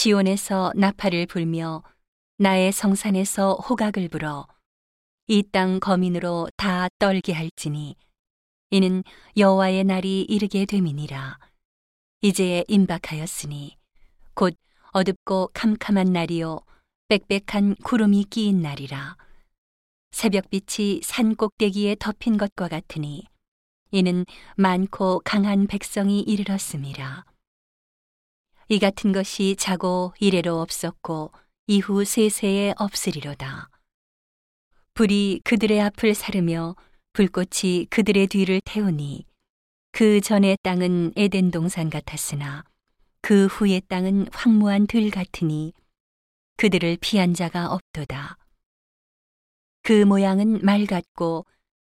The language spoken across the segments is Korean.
시온에서 나팔을 불며 나의 성산에서 호각을 불어 이 땅 거민으로 다 떨게 할지니 이는 여호와의 날이 이르게 됨이니라. 이제 임박하였으니 곧 어둡고 캄캄한 날이요 빽빽한 구름이 끼인 날이라. 새벽빛이 산 꼭대기에 덮인 것과 같으니 이는 많고 강한 백성이 이르렀음이라 이 같은 것이 자고 이래로 없었고 이후 세세에 없으리로다. 불이 그들의 앞을 사르며 불꽃이 그들의 뒤를 태우니 그 전의 땅은 에덴 동산 같았으나 그 후의 땅은 황무한 들 같으니 그들을 피한 자가 없도다. 그 모양은 말 같고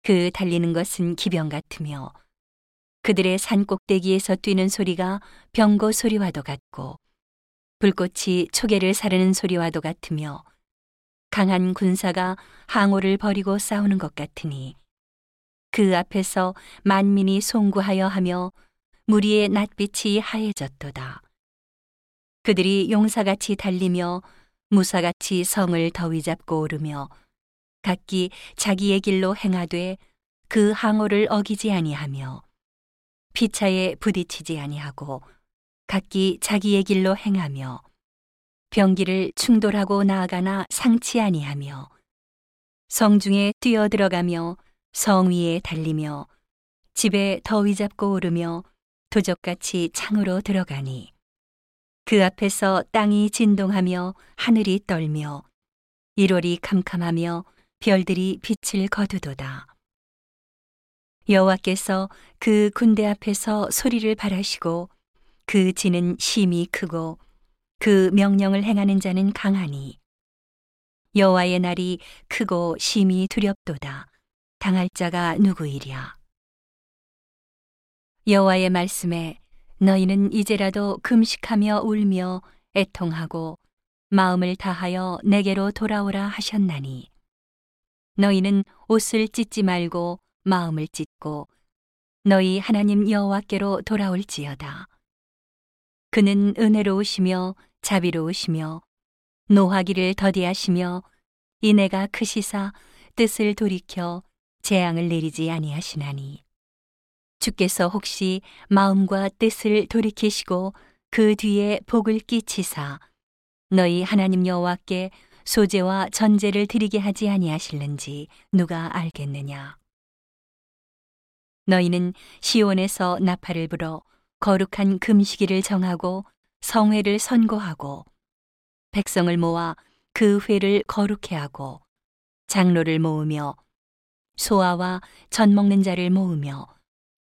그 달리는 것은 기병 같으며 그들의 산 꼭대기에서 뛰는 소리가 병거 소리와도 같고 불꽃이 초계를 사르는 소리와도 같으며 강한 군사가 항오를 버리고 싸우는 것 같으니 그 앞에서 만민이 송구하여 하며 무리의 낯빛이 하얘졌도다. 그들이 용사같이 달리며 무사같이 성을 더위 잡고 오르며 각기 자기의 길로 행하되 그 항오를 어기지 아니하며 피차에 부딪히지 아니하고 각기 자기의 길로 행하며 병기를 충돌하고 나아가나 상치 아니하며 성중에 뛰어 들어가며 성 위에 달리며 집에 더위 잡고 오르며 도적같이 창으로 들어가니 그 앞에서 땅이 진동하며 하늘이 떨며 1월이 캄캄하며 별들이 빛을 거두도다. 여호와께서 그 군대 앞에서 소리를 발하시고 그 지는 심이 크고 그 명령을 행하는 자는 강하니. 여호와의 날이 크고 심이 두렵도다. 당할 자가 누구이랴? 여호와의 말씀에 너희는 이제라도 금식하며 울며 애통하고 마음을 다하여 내게로 돌아오라 하셨나니. 너희는 옷을 찢지 말고 마음을 찢고 너희 하나님 여호와께로 돌아올지어다. 그는 은혜로우시며 자비로우시며 노하기를 더디하시며 이내가 크시사 뜻을 돌이켜 재앙을 내리지 아니하시나니 주께서 혹시 마음과 뜻을 돌이키시고 그 뒤에 복을 끼치사 너희 하나님 여호와께 소재와 전제를 드리게 하지 아니하실는지 누가 알겠느냐 너희는 시온에서 나팔을 불어 거룩한 금식일을 정하고 성회를 선고하고 백성을 모아 그 회를 거룩해 하고 장로를 모으며 소아와 전 먹는 자를 모으며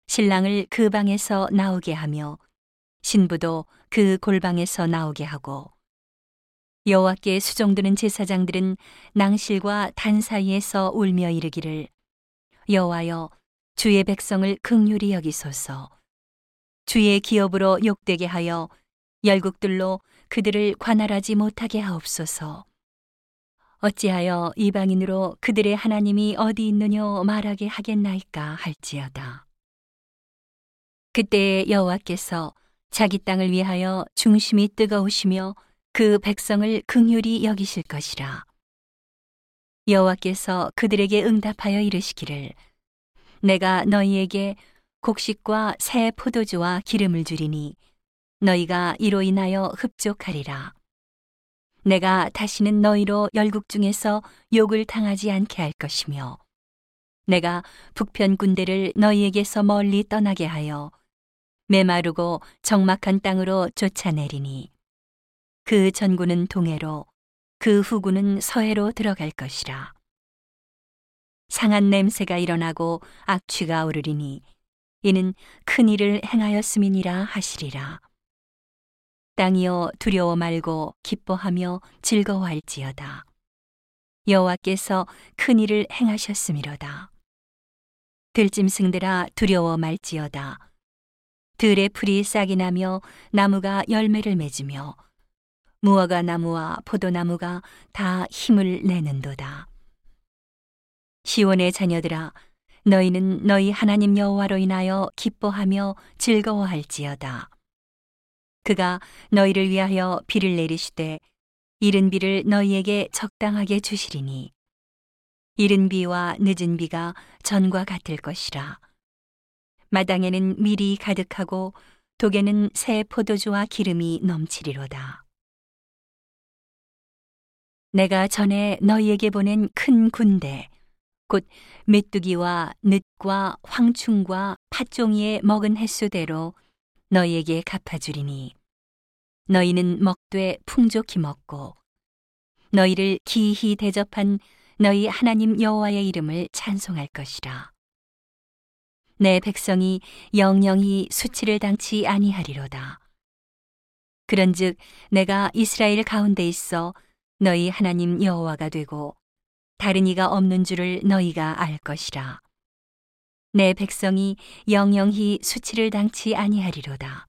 신랑을 그 방에서 나오게 하며 신부도 그 골방에서 나오게 하고 여호와께 수종드는 제사장들은 낭실과 단 사이에서 울며 이르기를 여호와여 주의 백성을 극률히 여기소서. 주의 기업으로 욕되게 하여 열국들로 그들을 관할하지 못하게 하옵소서. 어찌하여 이방인으로 그들의 하나님이 어디 있느뇨 말하게 하겠나이까 할지어다. 그때 여호와께서 자기 땅을 위하여 중심이 뜨거우시며 그 백성을 극률히 여기실 것이라. 여호와께서 그들에게 응답하여 이르시기를 내가 너희에게 곡식과 새 포도주와 기름을 주리니 너희가 이로 인하여 흡족하리라. 내가 다시는 너희로 열국 중에서 욕을 당하지 않게 할 것이며 내가 북편 군대를 너희에게서 멀리 떠나게 하여 메마르고 적막한 땅으로 쫓아내리니 그 전구는 동해로 그 후구는 서해로 들어갈 것이라. 상한 냄새가 일어나고 악취가 오르리니 이는 큰 일을 행하였음이니라 하시리라. 땅이여 두려워 말고 기뻐하며 즐거워할지어다. 여호와께서 큰 일을 행하셨음이로다. 들짐승들아 두려워 말지어다. 들의 풀이 싹이 나며 나무가 열매를 맺으며 무화과 나무와 포도나무가 다 힘을 내는도다. 시온의 자녀들아 너희는 너희 하나님 여호와로 인하여 기뻐하며 즐거워할지어다. 그가 너희를 위하여 비를 내리시되 이른 비를 너희에게 적당하게 주시리니 이른 비와 늦은 비가 전과 같을 것이라. 마당에는 밀이 가득하고 독에는 새 포도주와 기름이 넘치리로다. 내가 전에 너희에게 보낸 큰 군대 곧 메뚜기와 늑과 황충과 팥종이에 먹은 횟수대로 너희에게 갚아주리니 너희는 먹되 풍족히 먹고 너희를 기히 대접한 너희 하나님 여호와의 이름을 찬송할 것이라. 내 백성이 영영히 수치를 당치 아니하리로다. 그런즉 내가 이스라엘 가운데 있어 너희 하나님 여호와가 되고 다른 이가 없는 줄을 너희가 알 것이라 내 백성이 영영히 수치를 당치 아니하리로다.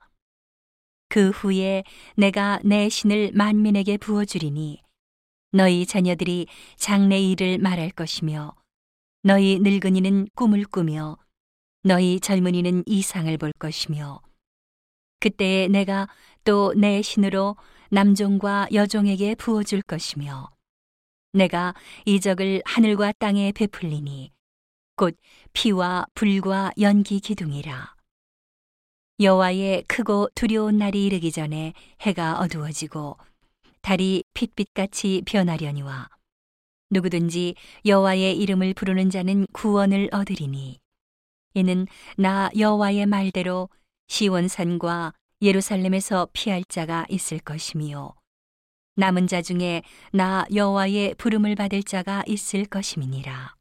그 후에 내가 내 신을 만민에게 부어주리니 너희 자녀들이 장래 일을 말할 것이며 너희 늙은이는 꿈을 꾸며 너희 젊은이는 이상을 볼 것이며 그때에 내가 또 내 신으로 남종과 여종에게 부어줄 것이며 내가 이적을 하늘과 땅에 베풀리니 곧 피와 불과 연기 기둥이라. 여호와의 크고 두려운 날이 이르기 전에 해가 어두워지고 달이 핏빛같이 변하려니와 누구든지 여호와의 이름을 부르는 자는 구원을 얻으리니 이는 나 여호와의 말대로 시원산과 예루살렘에서 피할 자가 있을 것이미요 남은 자 중에 나 여호와의 부름을 받을 자가 있을 것임이니라.